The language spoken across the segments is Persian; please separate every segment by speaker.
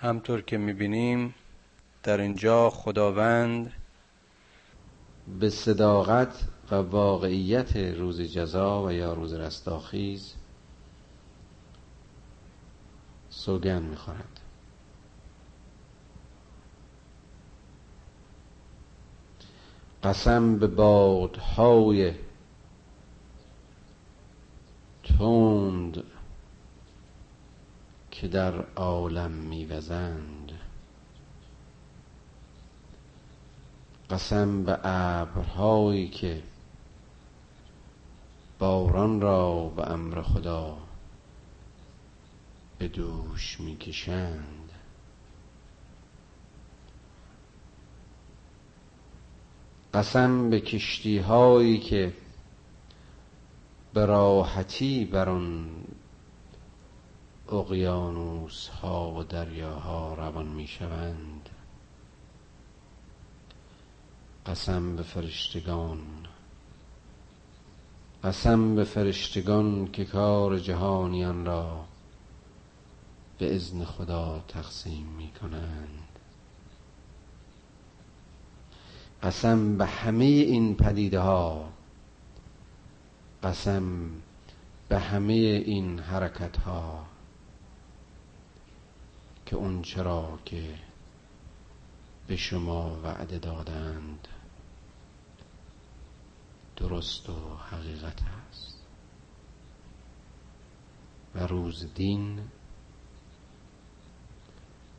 Speaker 1: همطور که می‌بینیم در اینجا خداوند به صداقت و واقعیت روز جزا و یا روز رستاخیز سوگن می‌خورد قسم به بادهای تند که در عالم میوزند. قسم به ابرهایی که باران را به امر خدا به دوش می‌کشند. قسم به کشتی هایی که به راحتی بر آن اقیانوس ها و دریاها روان می شوند. قسم به فرشتگان قسم به فرشتگان که کار جهانیان را به ازن خدا تقسیم می کنند. قسم به همه این پدیده ها قسم به همه این حرکت ها که اون چرا که به شما وعده دادند درست و حقیقت است و روز دین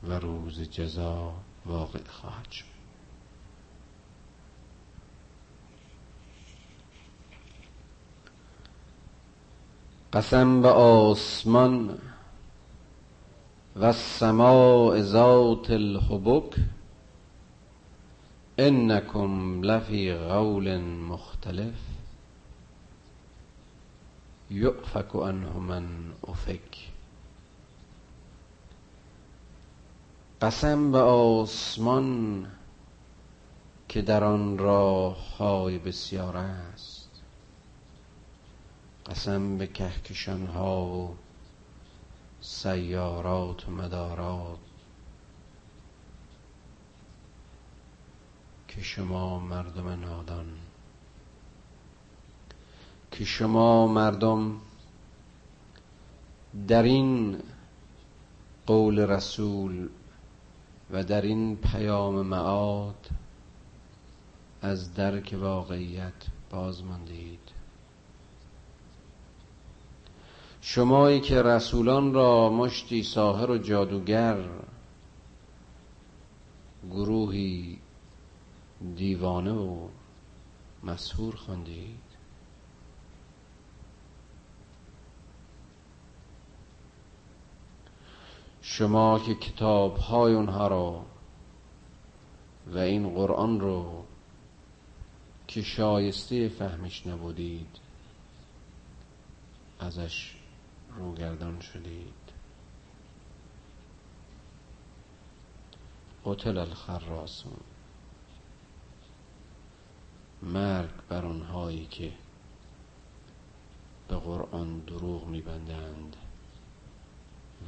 Speaker 1: و روز جزا واقع خواهد شد. قسم به آسمان و سماع ذات الحبک انکم لفی قول مختلف یؤفک عنه من افک. قسم به آسمان که در آن راه های بسیار است. قسم به کهکشان ها و سیارات و مدارات که شما مردم نادان که شما مردم در این قول رسول و در این پیام معاد از درک واقعیت باز ماندید. شمایی که رسولان را مشتی ساهر و جادوگر گروهی دیوانه و مسهور خواندید. شما که کتاب های اونها را و این قرآن رو که شایسته فهمش نبودید ازش روگردان شدید. قتل الخراسون. مرگ بر آنهایی که به قرآن دروغ میبندند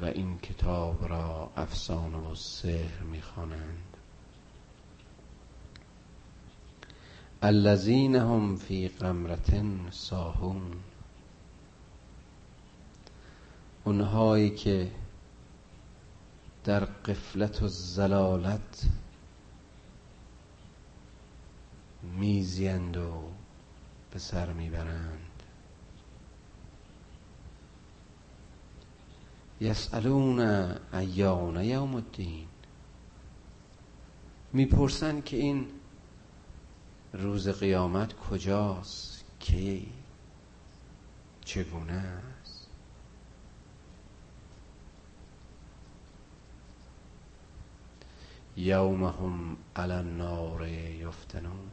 Speaker 1: و این کتاب را افسانه و سحر می‌خوانند. الذین هم فی غمرة ساهون. اونهایی که در قفلت و زلالت میزیند و به سر می‌برند. یسالون ایان یوم الدین. می‌پرسند که این روز قیامت کجاست؟ کی؟ چگونه است یوم هم علی النار یفتنون.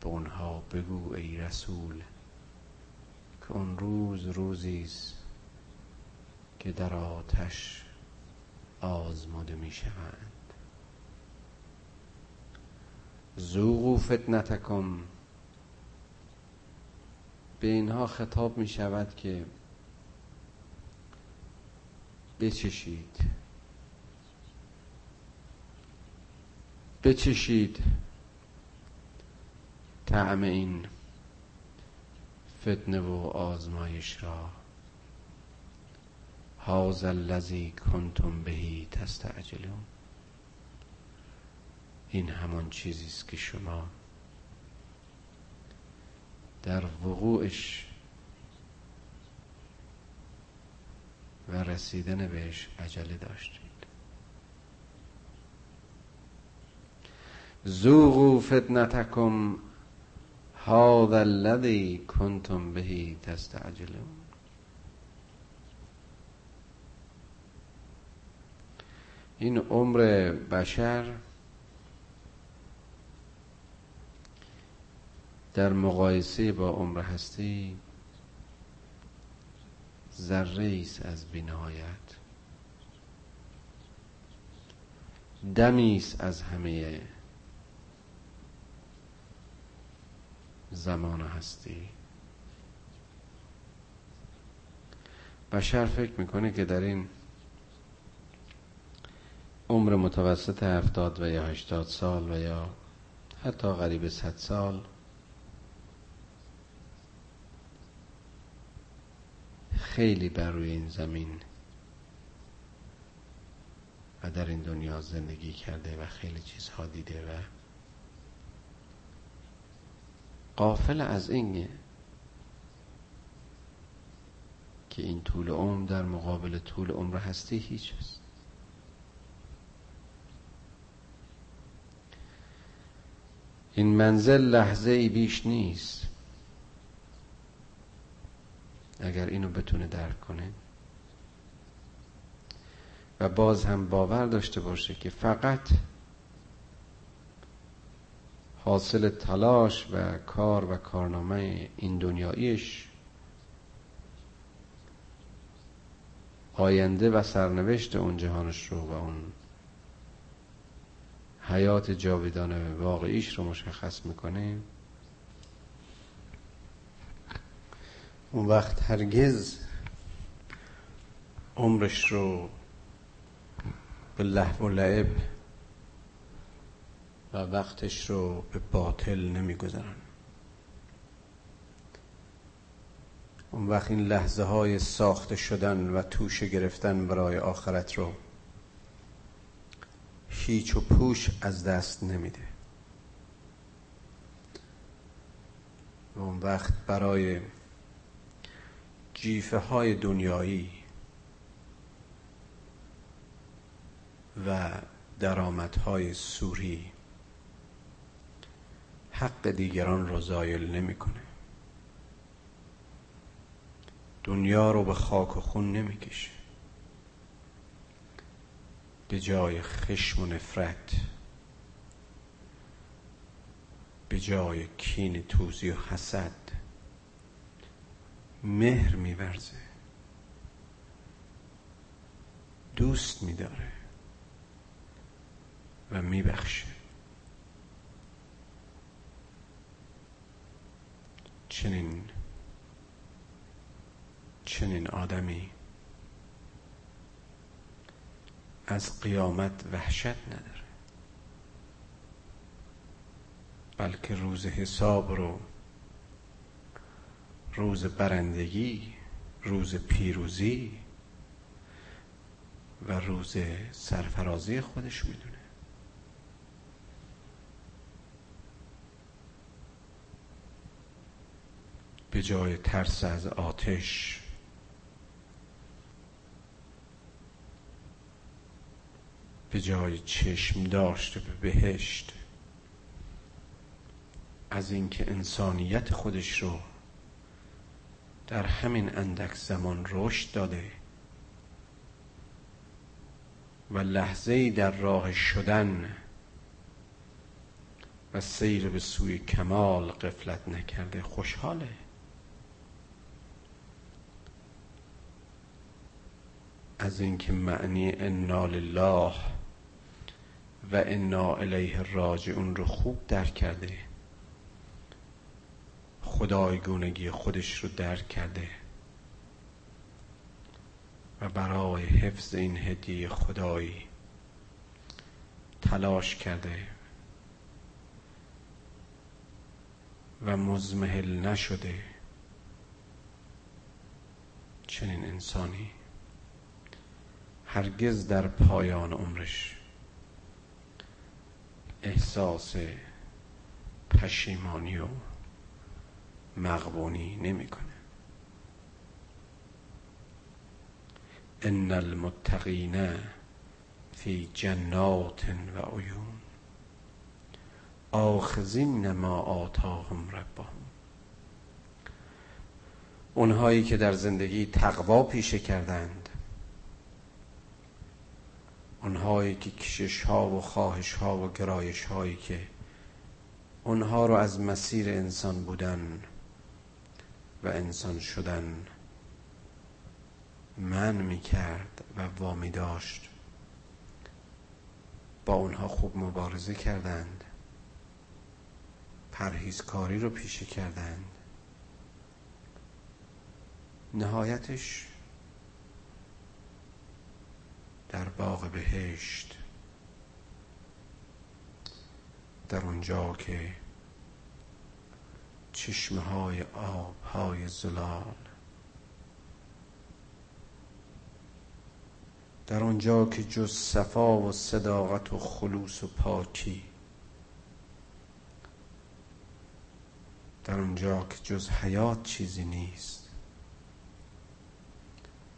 Speaker 1: به اونها بگو ای رسول که اون روز روزی است که در آتش آزموده می شوند. زوغو فتنتکم. به اینها خطاب می شود که بچشید. بچشید. طعم این فتنه و آزمایش را. هذا الذی کنتم بهی تستعجلون. این همان چیزی است که شما در وقوعش و رسیدن بهش عجله داشتید. زوغو فتنتکم هذا الذی کنتم بهی تستعجلون. این عمر بشر در مقایسه با عمر هستی ذره است از بینهایت. دمی از همه زمان هستی. بشر فکر می‌کنه که در این عمر متوسط هفتاد و یا هشتاد سال و یا حتی قریب صد سال خیلی بر روی این زمین و در این دنیا زندگی کرده و خیلی چیزها دیده و قافل از این که این طول عمر در مقابل طول عمر هستی هیچ است این منزل لحظه ای بیش نیست. اگر اینو بتونه درک کنه. و باز هم باور داشته باشه که فقط حاصل تلاش و کار و کارنامه این دنیاییش. آینده و سرنوشت اون جهانش رو و اون حیات جاویدان واقعیش رو مشخص می‌کنه. اون وقت هرگز عمرش رو به لحو و لعب و وقتش رو به باطل نمی‌گذارن. اون وقت این لحظه های ساخته شدن و توشه گرفتن برای آخرت رو هیچ و پوش از دست نمیده. اون وقت برای جیفه های دنیایی و درآمدهای سوری حق دیگران رو زایل نمی‌کنه. دنیا رو به خاک و خون نمی‌کشه. به جای خشم و نفرت به جای کین توزی و حسد مهر میورزه. دوست میداره و میبخشه. چنین چنین آدمی از قیامت وحشت نداره بلکه روز حساب رو روز برندگی روز پیروزی و روز سرفرازی خودش می‌دونه. به جای ترس از آتش. به جای چشم داشته به بهشت. از اینکه انسانیت خودش رو در همین اندک زمان رشد داده و لحظه در راه شدن و سیر به سوی کمال قفلت نکرده خوشحاله. از اینکه معنی انا لله و انا الیه راجعون رو خوب درک کرده. خدایگونگی خودش رو درک کرده. و برای حفظ این هدیه خدایی تلاش کرده. و مزمحل نشده. چنین انسانی. هرگز در پایان عمرش. احساس پشیمانی و مغبونی نمی‌کنه. ان المتقین فی جنات و عیون. آخذین ما آتاهم ربهم. اونهایی که در زندگی تقوا پیشه کردند اونهایی که کشش ها و خواهش ها و گرایش هایی که اونها رو از مسیر انسان بودن و انسان شدن من می کرد و وامی داشت. با اونها خوب مبارزه کردند. پرهیزکاری رو پیشه کردند. نهایتش در باغ بهشت در اونجا که چشمه های آب های زلال در آنجا که جز صفا و صداقت و خلوص و پاکی در آنجا که جز حیات چیزی نیست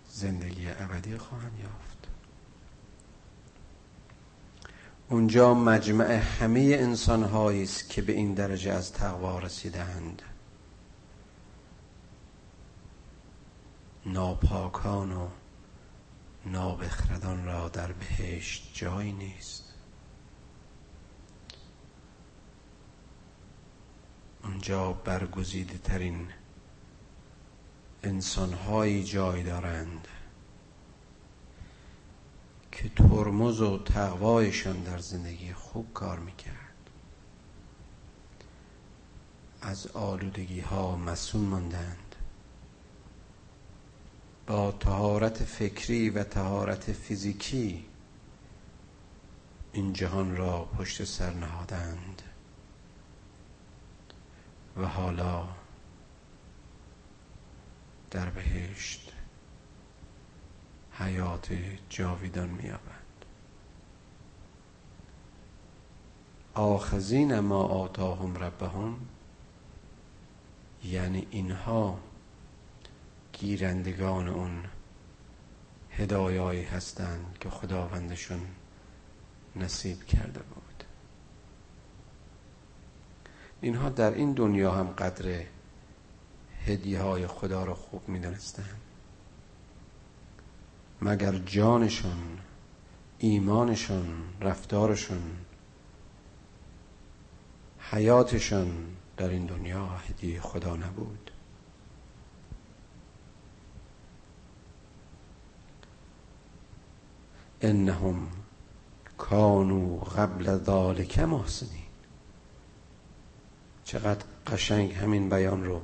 Speaker 1: زندگی ابدی خواهند یافت. اونجا مجمع همه انسان است که به این درجه از تقوا رسیدند ناپاکان و نابخردان را در بهشت جایی نیست. اونجا برگزیده ترین انسانهایی جای دارند. که ترمز و تقوایشان در زندگی خوب کار می‌کرد. از آلودگی ها مسون ماندند. با تهارت فکری و تهارت فیزیکی این جهان را پشت سر نهادند. و حالا در بهشت حیات جاویدان میابند آخذین ما آتاهم ربهم یعنی اینها گیرندگان اون هدایایی هستند که خداوندشون نصیب کرده بود. اینها در این دنیا هم قدر هدیه های خدا را خوب می مگر جانشون ایمانشون رفتارشون حیاتشون در این دنیا هدیه خدا نبود؟ انهم کانو قبل ذالک محسنین. چقدر قشنگ همین بیان رو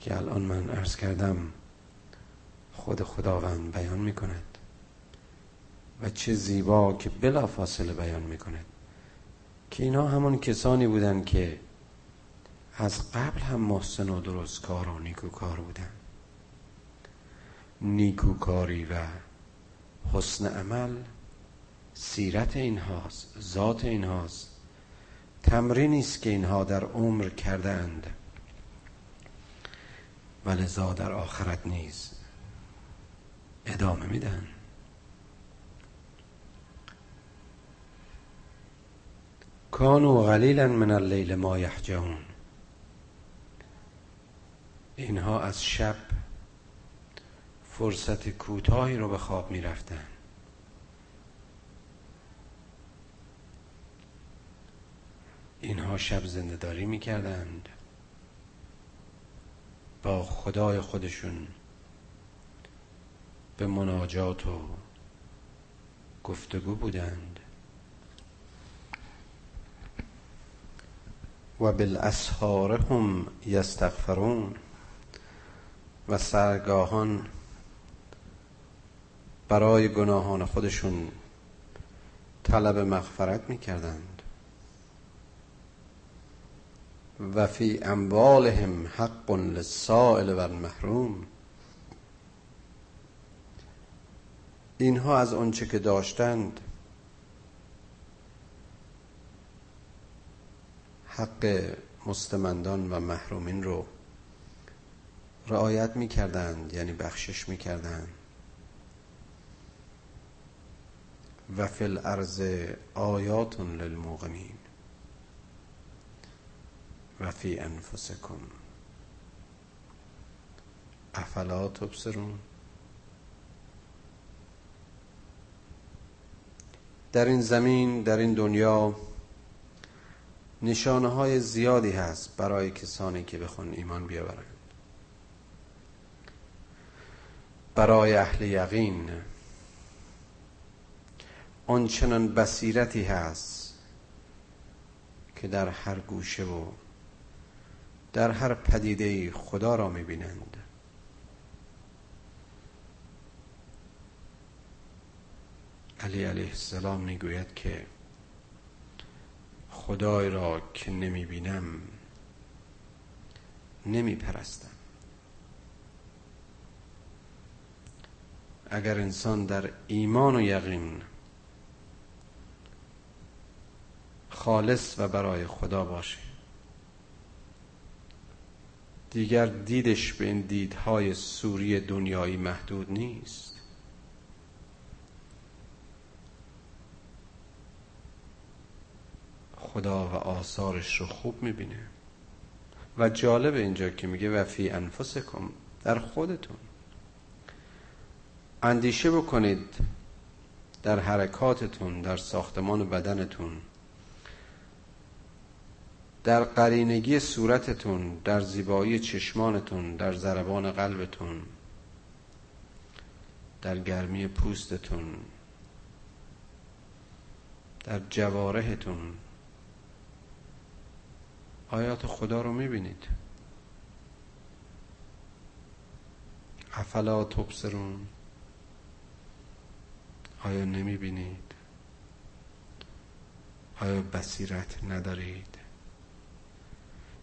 Speaker 1: که الان من عرض کردم. خود خداوند بیان می کند و چه زیبا که بلا فاصله بیان می کند که اینا همون کسانی بودن که از قبل هم محسن و درست کار و نیکوکار بودن. نیکوکاری و حسن عمل سیرت اینهاست ذات اینهاست. تمرینی است که اینها در عمر کردند ولذا در آخرت نیز ادامه میدن. کانو قلیلا من اللیل ما یحجون اینها از شب فرصت کوتاهی رو به خواب می رفتن اینها شب زندهداری می کردند با خدای خودشون به مناجات و گفتگو بودند. و بالاسحار هم یستغفرون و سرگاهان برای گناهان خودشون طلب مغفرت می‌کردند. و فی اموالهم حق للسائل و المحروم اینها از آنچه که داشتند حق مستمندان و محرومین رو رعایت می‌کردند یعنی بخشش می‌کردند. و فی الارض آیات للموقنین و فی انفسکم. افلا تبصرون؟ در این زمین در این دنیا نشانه های زیادی هست برای کسانی که بخون ایمان بیاورند. برای اهل یقین آنچنان بصیرتی هست که در هر گوشه و در هر پدیده خدا را می‌بینند. علی علیه السلام می‌گوید که خدای را که نمی‌بینم نمیپرستم. اگر انسان در ایمان و یقین خالص و برای خدا باشه دیگر دیدش به این دیدهای سوری دنیایی محدود نیست. خدا و آثارش رو خوب می‌بینه. و جالب اینجا که میگه و فی انفسکم در خودتون. اندیشه بکنید در حرکاتتون در ساختمان بدنتون در قرینگی صورتتون در زیبایی چشمانتون در ضربان قلبتون در گرمی پوستتون در جوارهتون. آیات خدا رو می‌بینید. افلا تبصرون. آیا نمی‌بینید؟ آیا بصیرت ندارید؟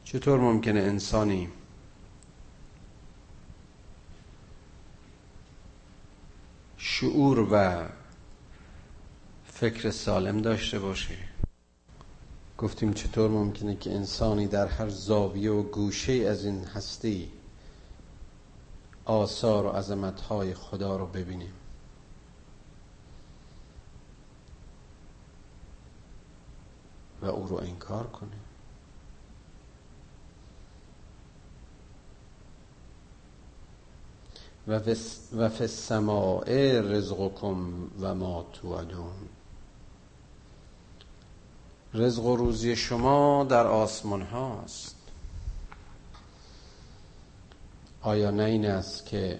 Speaker 1: چطور ممکنه انسانی شعور و فکر سالم داشته باشه؟ گفتیم چطور ممکنه که انسانی در هر زاویه و گوشه از این هستی آثار و عظمتهای خدا رو ببینیم. و او رو انکار کنیم. و فی السماء رزقکم و ما توعدون. رزق و روزی شما در آسمان هاست. آیا نه این است که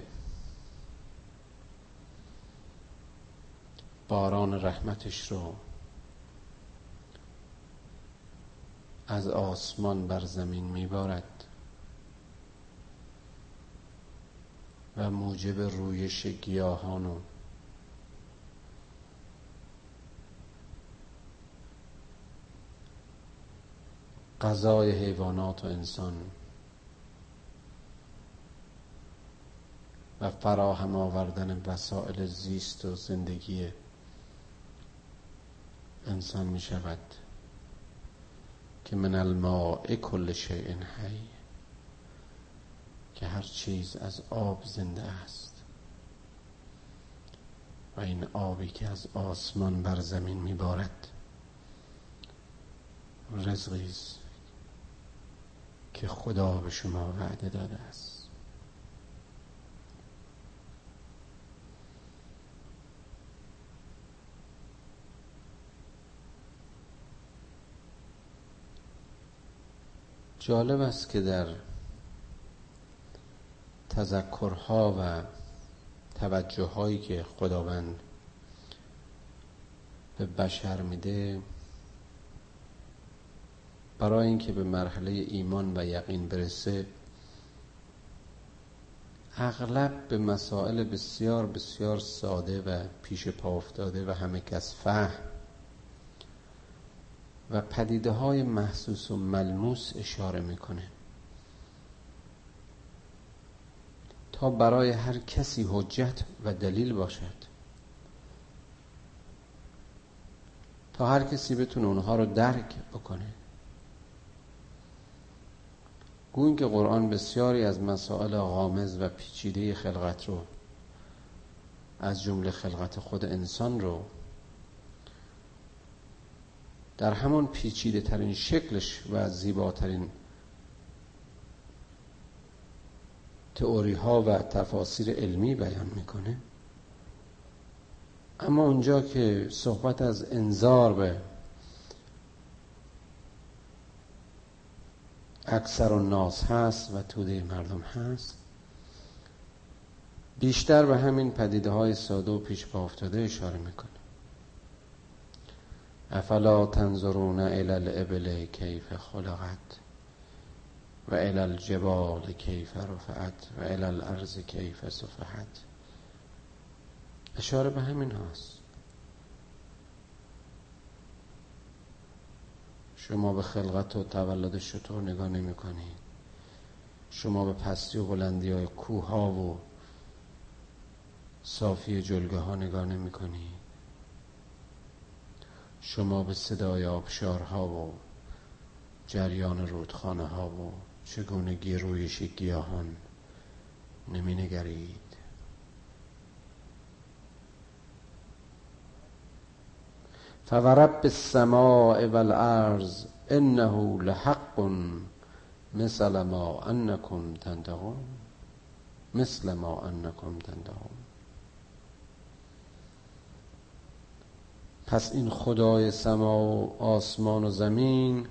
Speaker 1: باران رحمتش رو از آسمان بر زمین میبارد و موجب رویش گیاهان و غذای حیوانات و انسان و فراهم آوردن وسایل زیست و زندگی انسان می شود که من الماء کل شیء حی که هر چیز از آب زنده است. و این آبی که از آسمان بر زمین میبارد رزقی است. که خدا به شما وعده داده است. جالب است که در تذکرها و توجه هایی که خداوند به بشر میده برای اینکه به مرحله ایمان و یقین برسه اغلب به مسائل بسیار بسیار ساده و پیش پا افتاده و همه کس فهم و پدیده های محسوس و ملموس اشاره می‌کنه. تا برای هر کسی حجت و دلیل باشد. تا هر کسی بتونه اونها رو درک بکنه. گوین که قرآن بسیاری از مسائل غامز و پیچیده خلقت رو از جمله خلقت خود انسان رو در همان پیچیده ترین شکلش و زیباترین تئوری ها و تفاسیر علمی بیان می‌کنه. اما اونجا که صحبت از انذار به اکثر الناس هست و توده مردم هست. بیشتر به همین پدیده های ساده و پیش پا افتاده اشاره می‌کنه. افلا تنظرون الى الابل کیف خلقت و الى الجبال کیف رفعت و الى الارض کیف صفحت اشاره به همین هاست. شما به خلقت و تولد شطور نگاه نمی کنید شما به پستی و بلندی های کوه ها و صافی جلگه ها نگاه نمی کنید شما به صدای آبشارها و جریان رودخانه ها و چگونگی رویش گیاهان نمی نگرید. فورب السماء والارض انه لحق مثل ما انکم تندقون مثل ما انکم تندقون پس این خدای سما و آسمان و زمین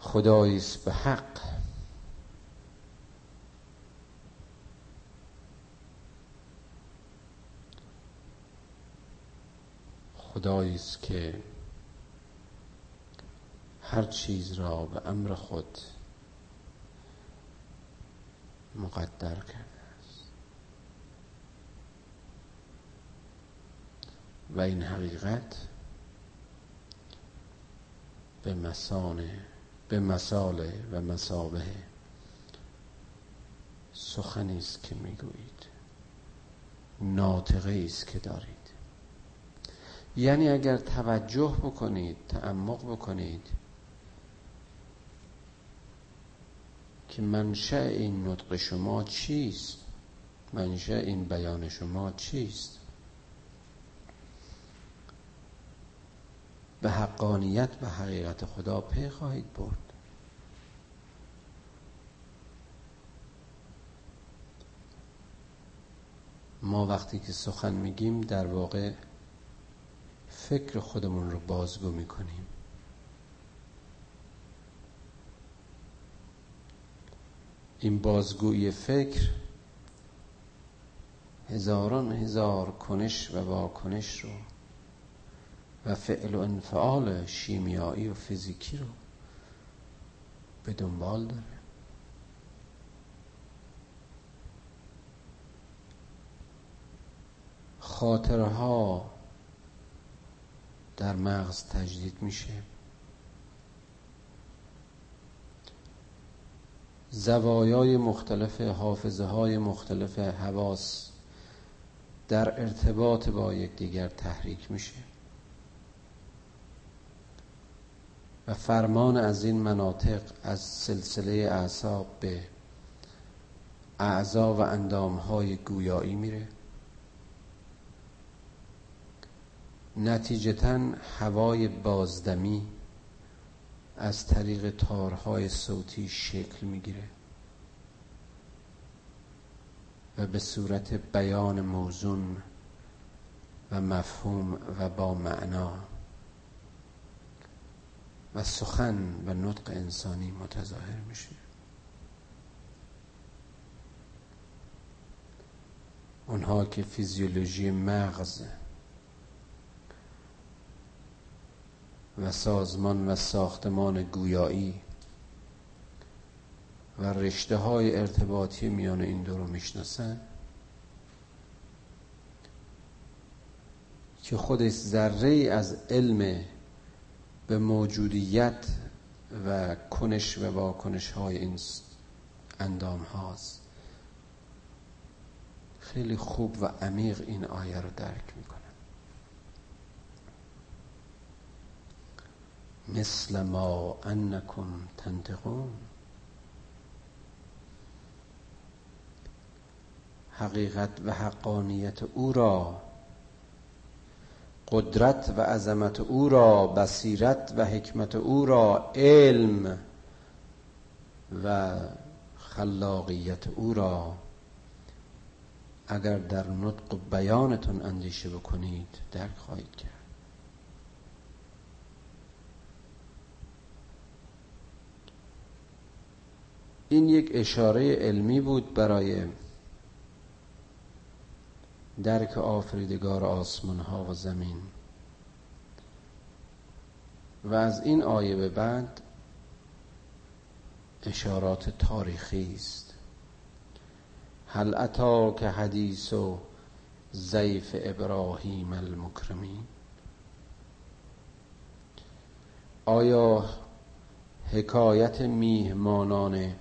Speaker 1: خدایی به حق. خدایی است که هر چیز را به امر خود مقدر کرده است. و این حقیقت به مسانه به مساله و مسابه سخنی است که می‌گویید. ناطقه است که دارید. یعنی اگر توجه بکنید تعمق بکنید که منشأ این نطق شما چیست؟ منشأ این بیان شما چیست؟ به حقانیت و حقیقت خدا پی خواهید برد. ما وقتی که سخن میگیم در واقع فکر خودمون رو بازگو می‌کنیم. این بازگویی فکر هزاران هزار کنش و واکنش رو و فعل و انفعال شیمیایی و فیزیکی رو به دنبال داره. خاطرها در مغز تجدید میشه. زوایای مختلف حافظه های مختلف حواس در ارتباط با یکدیگر تحریک میشه. و فرمان از این مناطق از سلسله اعصاب به اعضا و اندامهای گویایی میره. نتیجتا هوای بازدمی از طریق تارهای صوتی شکل می‌گیره و به صورت بیان موزون و مفهوم و با معنا و سخن و نطق انسانی متظاهر میشه. اونها که فیزیولوژی مغز و سازمان و ساختمان گویایی و رشته های ارتباطی میان این دو رو می‌شناسن که خودش ذره ای از علم به موجودیت و کنش و واکنش های این اندام هاست. خیلی خوب و عمیق این آیه رو درک می‌کنه مثل ما انکم تنتقون حقیقت و حقانیت او را قدرت و عظمت او را بصیرت و حکمت او را علم و خلاقیت او را اگر در نطق و بیانتون اندیشه بکنید درک خواهید کرد. این یک اشاره علمی بود برای درک آفریدگار آسمان ها و زمین. و از این آیه به بعد اشارات تاریخی است. هل اتا که حدیث و زیف ابراهیم المکرمین؟ آیا حکایت میهمانان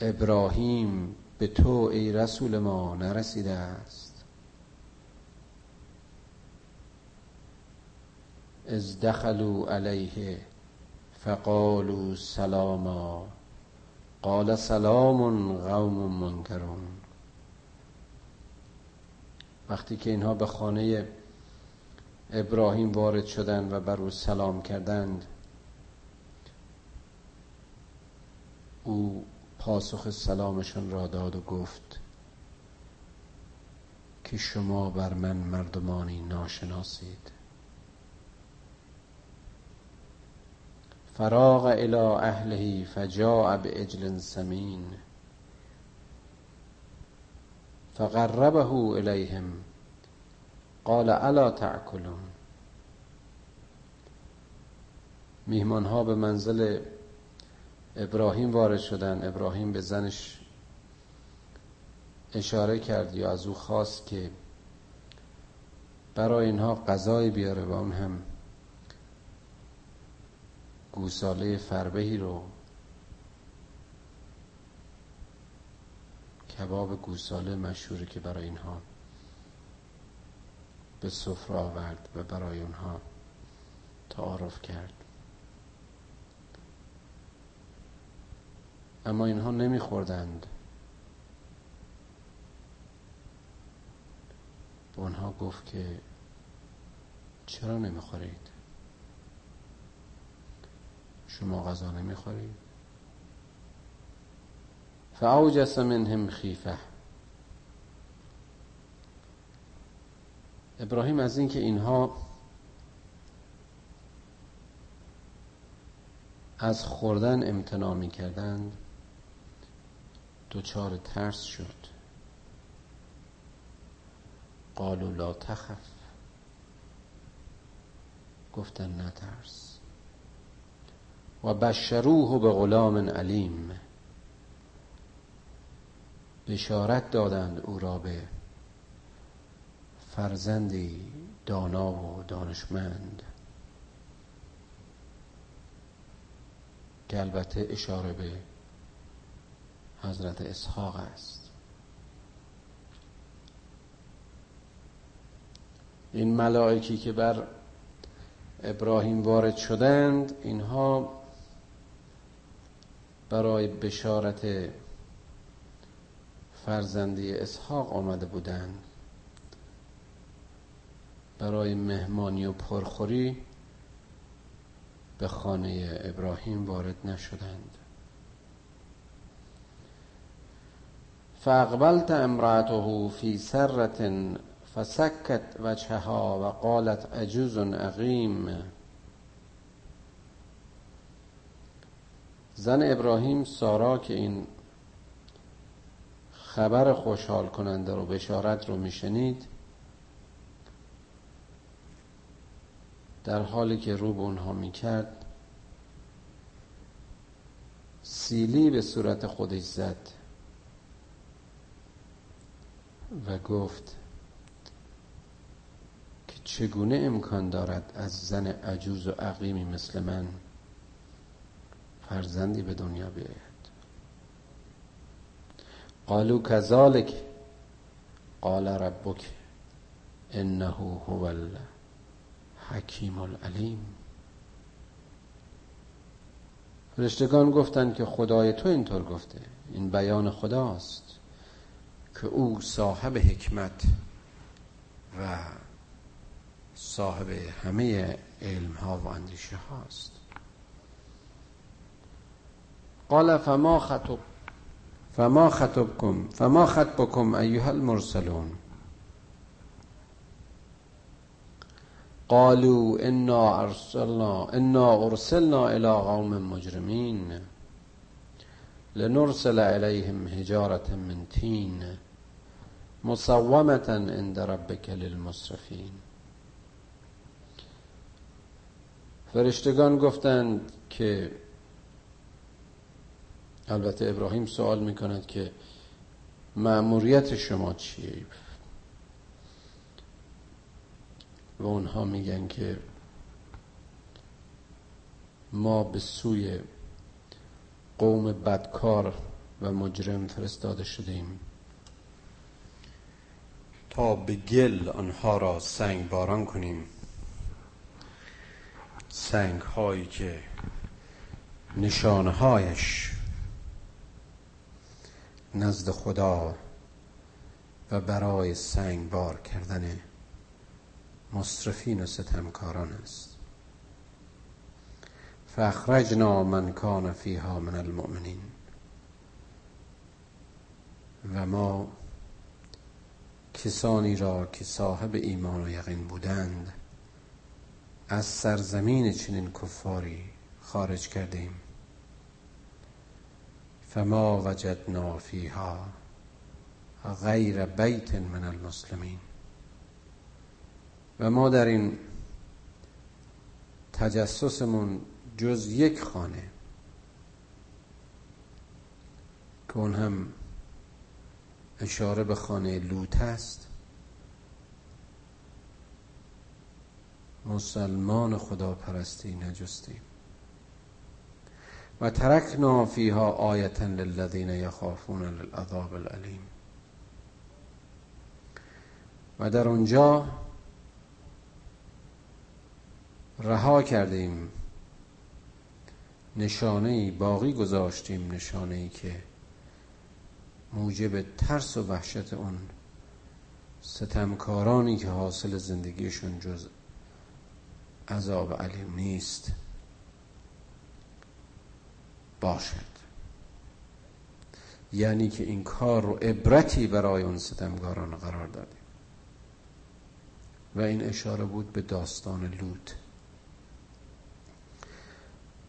Speaker 1: ابراهیم به تو ای رسول ما نرسیده است. از دخلوا علیه فقالوا سلاما. قال سلام قوم منکرون. وقتی که اینها به خانه ابراهیم وارد شدند و بر او سلام کردند او پاسخ سلامشان را داد و گفت که شما بر من مردمانی ناشناسید. فراغ الى اهله فجاء بعجل سمین فقربه الیهم قال الا تأکلون. میهمان ها به منزل ابراهیم وارد شدن. ابراهیم به زنش اشاره کرد یا از او خواست که برای اینها غذای بیاره و اون هم گوساله فربهی رو کباب گوساله مشهوری که برای اینها به سفره آورد و برای اونها تعارف کرد. اما اینها نمیخوردند. به آنها گفت که چرا نمی‌خورید؟ شما غذا نمی‌خورید؟ فاوجس منهم خیفه. ابراهیم از اینکه اینها از خوردن امتناع می کردند دوچار ترس شد. قالوا لا تخف. گفتن نترس و بشروه به غلام علیم. بشارت دادند او را به فرزندی دانا و دانشمند. که البته اشاره به حضرت اسحاق است. این ملائکی که بر ابراهیم وارد شدند اینها برای بشارت فرزندی اسحاق آمده بودند. برای مهمانی و پرخوری به خانه ابراهیم وارد نشدند. فاقبلت امرأته فی سرة فسکت وجهها و قالت عجوز عقیم. زن ابراهیم سارا که این خبر خوشحال کننده رو بشارت رو میشنید در حالی که رو به اونها می‌کرد سیلی به صورت خودش زد. و گفت که چگونه امکان دارد از زن عجوز و عقیمی مثل من فرزندی به دنیا بیاید؟ قالو کذالک قال ربک انه هو الحکیم العلیم. فرشتگان گفتند که خدای تو اینطور گفته این بیان خداست. که او صاحب حکمت و صاحب همه علم ها و اندیشه هاست قال فما خطب فما خطبكم فما خطبكم ایها المرسلون؟ قالوا انا ارسلنا انا ارسلنا الى قوم مجرمين لنرسل عليهم حجارة من تين مصومة عند ربك للمسرفين فرشتگان گفتند که البته ابراهیم سوال می‌کند که معموریت شما چیه؟ و اونها میگن که ما به سوی قوم بدکار و مجرم فرستاده شدیم به گل آنها را سنگ باران کنیم. سنگ هایی که نشانهایش نزد خدا و برای سنگ بار کردن مصرفین و ستمکاران است. فاخرجنا من کان فیها من المؤمنین. و ما کسانی را که صاحب ایمان و یقین بودند از سرزمین چنین کفاری خارج کردیم. فما وجدنا فیها غیر بیت من المسلمین. و ما در این تجسسمون جز یک خانه که اون هم اشاره به خانه لوط است مسلمان خدا پرستی نجستیم. و ترکنا فیها آیتا للذین یخافون للعذاب العلیم و در اونجا رها کردیم. نشانه باقی گذاشتیم نشانه ای که موجب ترس و وحشت اون ستمکارانی که حاصل زندگیشون جز عذاب علیم نیست باشد. یعنی که این کار رو عبرتی برای اون ستمکاران قرار دادیم. و این اشاره بود به داستان لوط.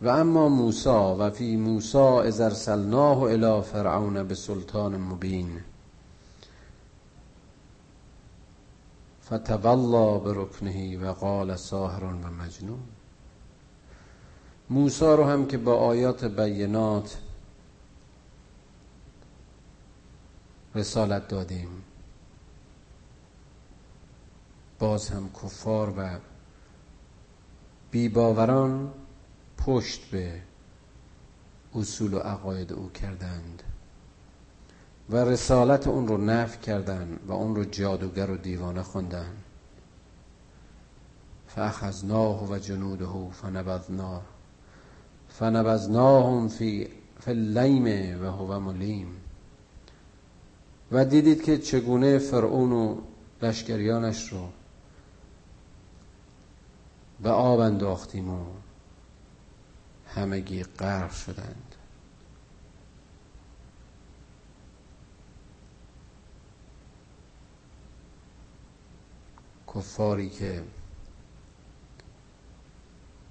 Speaker 1: و اما موسا و فی موسا از ارسلناه الى فرعون به سلطان مبین. فتولا برکنهی و قال ساهر و مجنون. موسا رو هم که با آیات بینات رسالت دادیم. باز هم کفار و بیباوران پشت به اصول و عقاید او کردند و رسالت اون رو نفی کردند و اون رو جادوگر و دیوانه خوندن فاخذناه و جنوده فنبذناه فنبذناهم فی فی و هو ملیم. و دیدید که چگونه فرعون و لشکریانش رو به آب انداختیم و همگی غرق شدند. کفاری که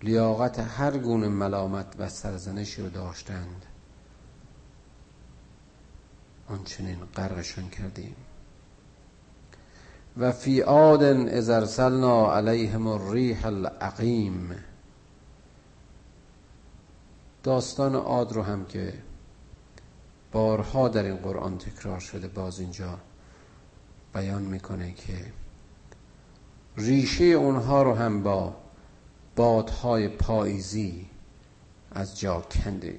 Speaker 1: لیاقت هر گونه ملامت و سرزنشی رو داشتند آنچنین غرقشان کردیم. و فی عاد اذ ارسلنا علیهم الریح العقیم. داستان عاد رو هم که بارها در این قرآن تکرار شده باز اینجا بیان می‌کنه که ریشه اونها رو هم با بادهای پاییزی از جا کنده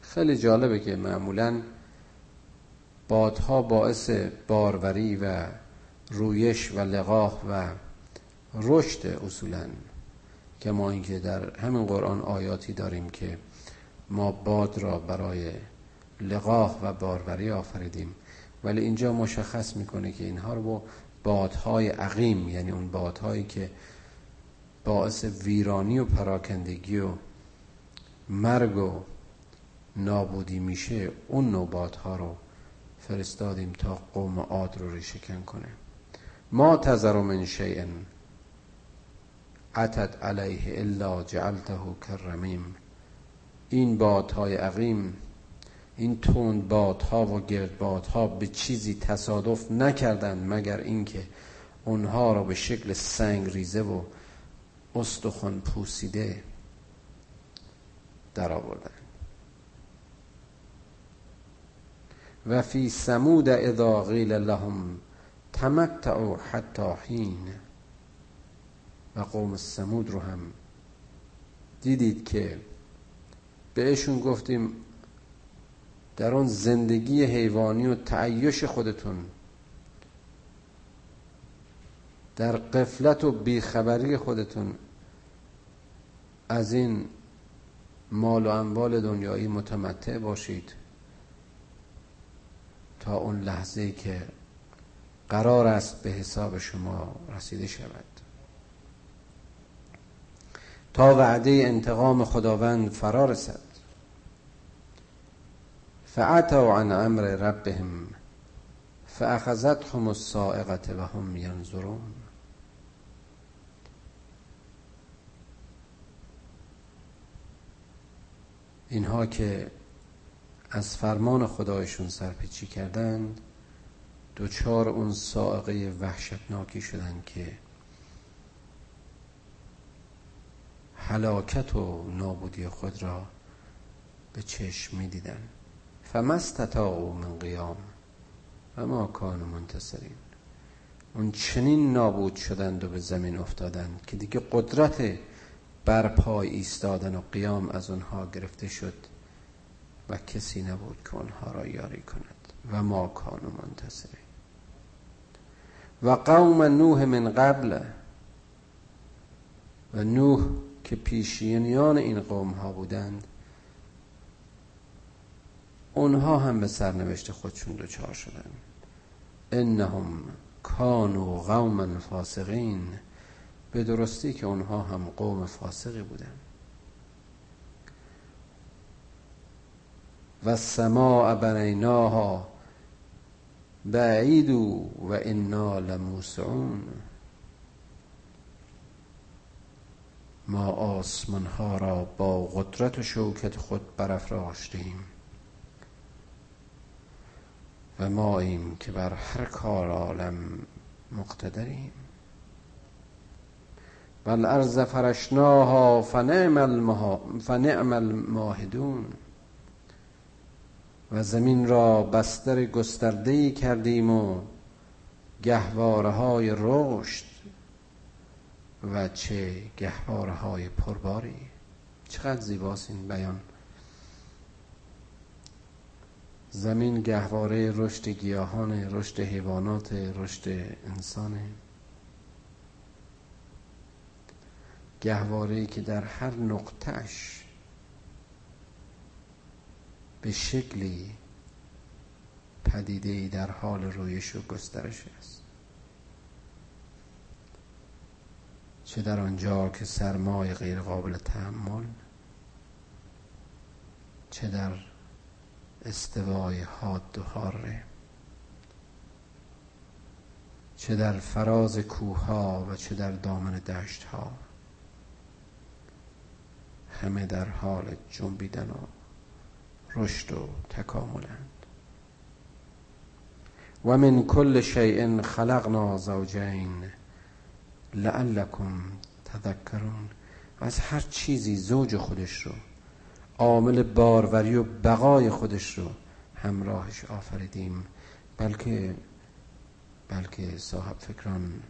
Speaker 1: خیلی جالبه که معمولا بادها باعث باروری و رویش و لقاح و رشد اصولا که ما اینکه در همین قرآن آیاتی داریم که ما باد را برای لقاح و باروری آفریدیم ولی اینجا مشخص می‌کنه که اینها رو با بادهای عقیم یعنی اون بادهایی که باعث ویرانی و پراکندگی و مرگ و نابودی میشه اون نوع بادها رو فرستادیم تا قوم عاد رو ریشکن کنه. ما تذر من شیء عتد علیه الا جعلته کرمیم. این بادهای عقیم این تند بادها و گرد بادها به چیزی تصادف نکردند مگر اینکه اونها را به شکل سنگ ریزه و استخوان پوسیده در آوردن و فی سمود اذا قیل لهم تمتعوا حتی حین. قوم سمود رو هم دیدید که بهشون گفتیم در اون زندگی حیوانی و تعیش خودتون در قفلت و بیخبری خودتون از این مال و اموال دنیایی متمتع باشید تا اون لحظه که قرار است به حساب شما رسیده شود. تا وعده انتقام خداوند فرا رسد. فعتوا عن امر ربهم فاخذتهم الصاعقه و هم ینظرون اینها که از فرمان خدایشون سرپیچی کردند دوچار اون سائقه وحشتناکی شدند که هلاکت و نابودی خود را به چشم می دیدن فمستطاعوا من قیام و ما کانو منتصرین. اون چنین نابود شدند و به زمین افتادند که دیگه قدرت برپای ایستادن و قیام از اونها گرفته شد و کسی نبود که اونها را یاری کند. و ما کانو منتصرین. و قوم نوح من قبل و نوح که پیشینیان این قوم ها بودند اونها هم به سرنوشت خودشون دچار شدند. انهم کانوا قوما فاسقین به درستی که اونها هم قوم فاسقی بودند. و سماع بنیناها بعید و انا لموسعون. ما آسمان ها را با قدرت و شوکت خود برافراشتیم و ما ایم که بر هر کار عالم مقتدریم. و الارض فرشناها فنعم الماهدون. و زمین را بستر گسترده کردیم و گهواره های رشد و چه گهواره های پرباری. چقدر زیباست این بیان. زمین گهواره رشد گیاهان رشد حیوانات رشد انسانه. گهواره که در هر نقطهش به شکلی پدیده در حال رویش و گسترش است. چه در آنجا که سرمای غیر قابل تحمل چه در استوای حاد و حاره؟ چه در فراز کوها و چه در دامن دشت ها همه در حال جنبیدن و رشد و تکاملند. و من کل شیء خلقنا زوجین. لعلکم تذکرون. از هر چیزی زوج خودش رو عامل باروری و بقای خودش رو همراهش آفریدیم. بلکه بلکه صاحب فکران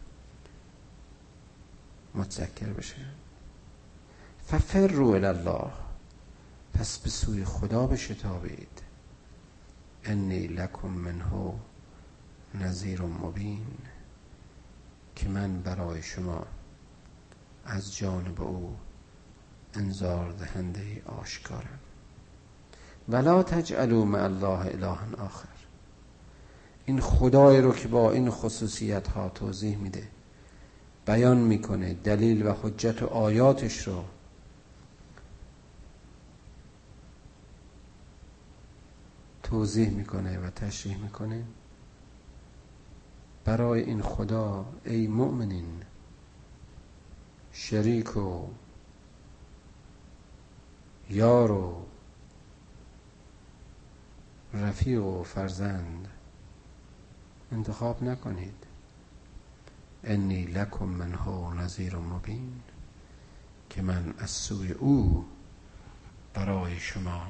Speaker 1: متذکر بشه. ففر رو الله پس به سوی خدا بشتابید. انی لکم منه نظیر مبین. که من برای شما از جانب او انذار دهنده آشکارم. ولا تجعلوا مع الله اله آخر. این خدای رو که با این خصوصیت ها توضیح میده بیان می‌کنه دلیل و حجت و آیاتش رو. توضیح می‌کنه و تشریح می‌کنه. برای این خدا ای مؤمنین. شریک و یار و رفیق و فرزند. انتخاب نکنید. انی لکم منها نظیر مبین که من از سوی او برای شما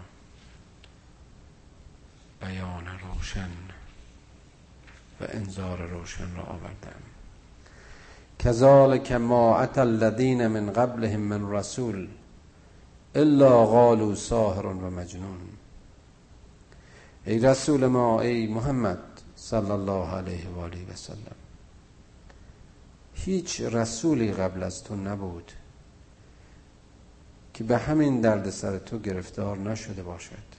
Speaker 1: بیان روشن. و انذار روشن را آوردم کذالک ما اتى الذین من قبلهم من رسول الا قالوا ساهر و مجنون. ای رسول ما ای محمد صلی الله علیه و آله و سلم. هیچ رسولی قبل از تو نبود که به همین درد سر تو گرفتار نشده باشد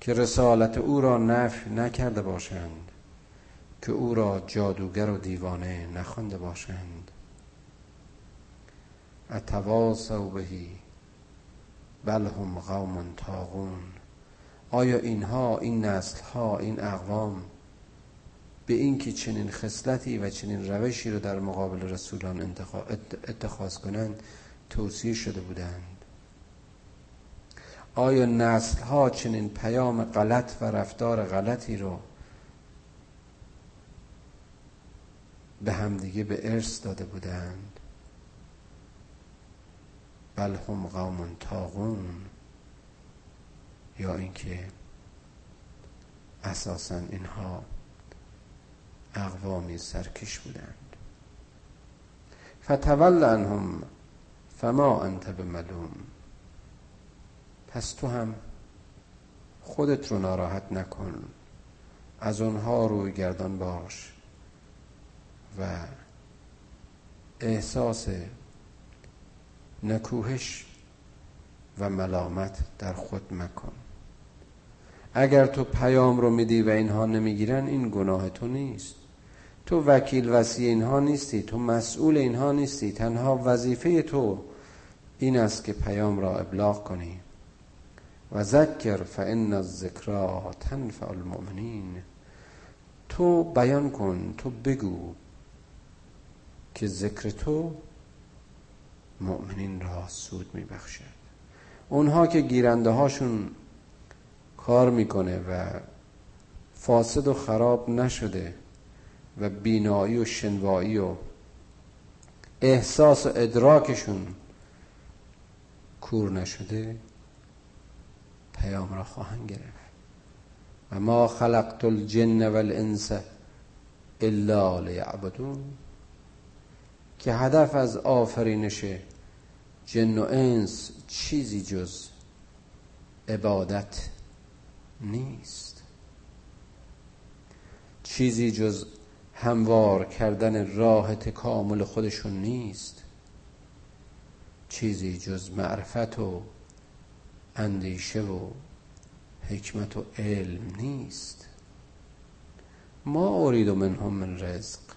Speaker 1: که رسالت او را نفی نکرده باشند. که او را جادوگر و دیوانه نخوانده باشند. اتواسو بهی بل هم قوم تاغون آیا اینها این نسل ها این اقوام به اینکه چنین خصلتی و چنین روشی رو در مقابل رسولان اتخاذ کنند توصیه شده بودند؟ آیا نسل ها چنین پیام غلط و رفتار غلطی رو به همدیگه به ارث داده بودند. بل هم قوم تاغون یا اینکه اساسا اینها اقوامی سرکش بودند. فتول عنهم فما انت بملوم. پس تو هم خودت رو ناراحت نکن. از اونها روی گردان باش. و احساس نکوهش و ملامت در خود مکن. اگر تو پیام رو میدی و اینها نمی‌گیرن این گناه تو نیست. تو وکیل وسیع اینها نیستی تو مسئول اینها نیستی تنها وظیفه تو این است که پیام را ابلاغ کنی. و ذکر فان الذکرا تنفع المؤمنین. تو بیان کن تو بگو که ذکر تو مؤمنین را سود میبخشد. اونها که گیرنده هاشون کار می‌کنه و فاسد و خراب نشده و بینایی و شنوایی و احساس و ادراکشون کور نشده پیام را خواهند گرفت. و ما خلقت الجن والانس الا لیعبدون. که هدف از آفرینش جن و انس چیزی جز عبادت نیست. چیزی جز هموار کردن راه تکامل خودشون نیست. چیزی جز معرفت و اندیشه و حکمت و علم نیست. ما ارید منهم من رزق.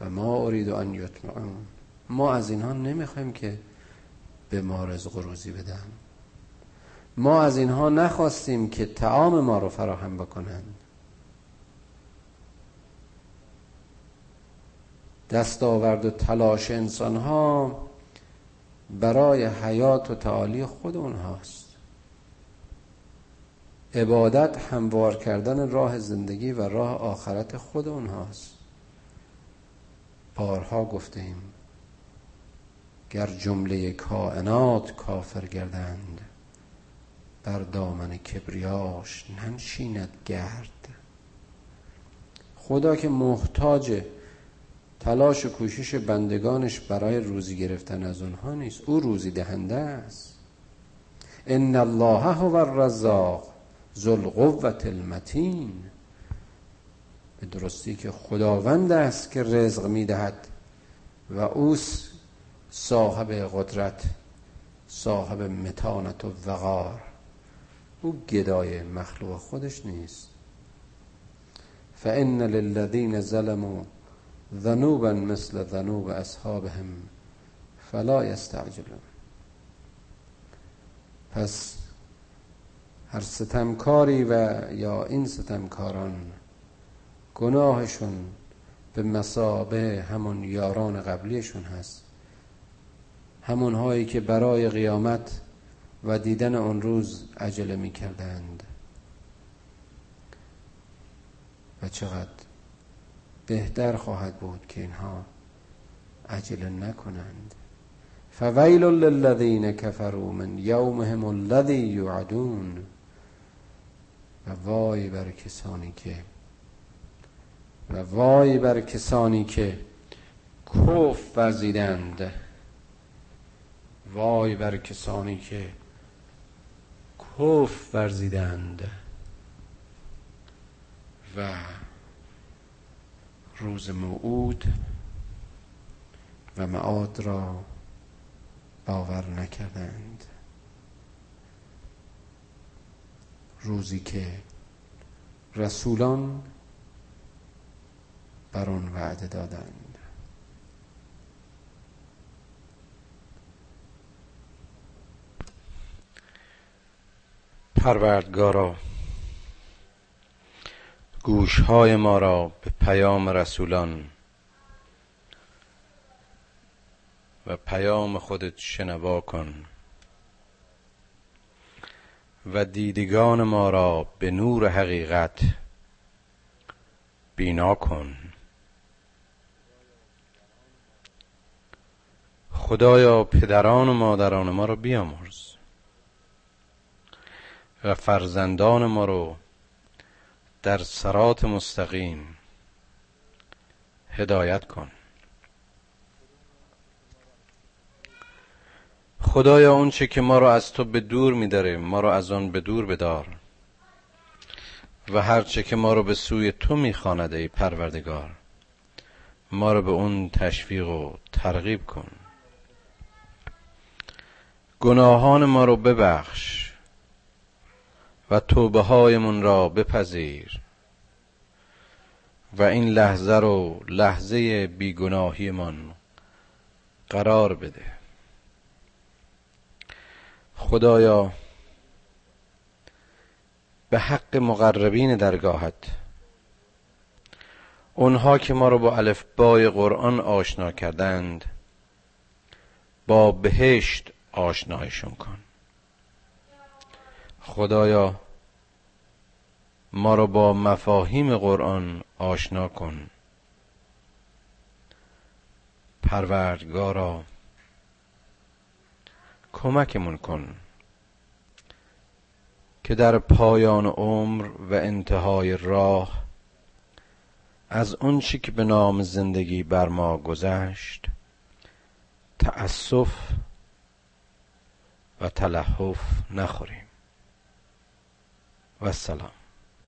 Speaker 1: و ما ارید ان یطمعون ما از اینها نمی‌خوایم که به ما رزق و روزی بدن. ما از اینها نخواستیم که تعام ما رو فراهم بکنند دستاورد و تلاش انسان ها برای حیات و تعالی خود اونهاست. عبادت هموار کردن راه زندگی و راه آخرت خود اونهاست. بارها گفتیم گر جمله کائنات کافر گردند بر دامن کبریاش ننشیند گرد. خدا که محتاج تلاش و کوشش بندگانش برای روزی گرفتن از اونها نیست او روزی دهنده است. ان الله هو الرزاق ذو القوة المتین. به درستی که خداوند است که رزق می‌دهد. و او صاحب قدرت صاحب متانت و وقار. او گدای مخلوق خودش نیست. فان للذین ظلموا ذنوبا مثل ذنوب اصحابهم فلا یستعجلون پس هر ستمکاری و یا این ستمکاران گناهشون به مسابه همون یاران قبلیشون هست. همون هایی که برای قیامت و دیدن آن روز عجله می کردند و چقدر بهتر خواهد بود که اینها عجله نکنند. فویل للذین کفروا من یومهم الذی یوعدون. و وای بر کسانی که و وای بر کسانی که کف ورزیدند. وای بر کسانی که کف ورزیدند. و روز موعود و معاد را باور نکردند. روزی که رسولان بر آن وعده دادند. پروردگارا گوشهای ما را به پیام رسولان و پیام خودت شنوا کن و دیدگان ما را به نور حقیقت بینا کن. خدایا پدران و مادران ما را بیامرز و فرزندان ما رو در سرات مستقیم هدایت کن. خدایا اون چه که ما رو از تو به دور میداره ما رو از آن به دور بدار و هر چه که ما رو به سوی تو می‌خواند ای پروردگار ما رو به اون تشویق و ترغیب کن. گناهان ما رو ببخش و توبه هایمون را بپذیر و این لحظه رو لحظه بیگناهیمان قرار بده. خدایا به حق مقربین درگاهت اونها که ما رو با الفبای قرآن آشنا کردند با بهشت آشنایشون کن. خدایا ما رو با مفاهیم قرآن آشنا کن. پروردگارا کمکمون کن که در پایان عمر و انتهای راه از اون چی که به نام زندگی بر ما گذشت تأسف و تلحف نخوریم. و سلام.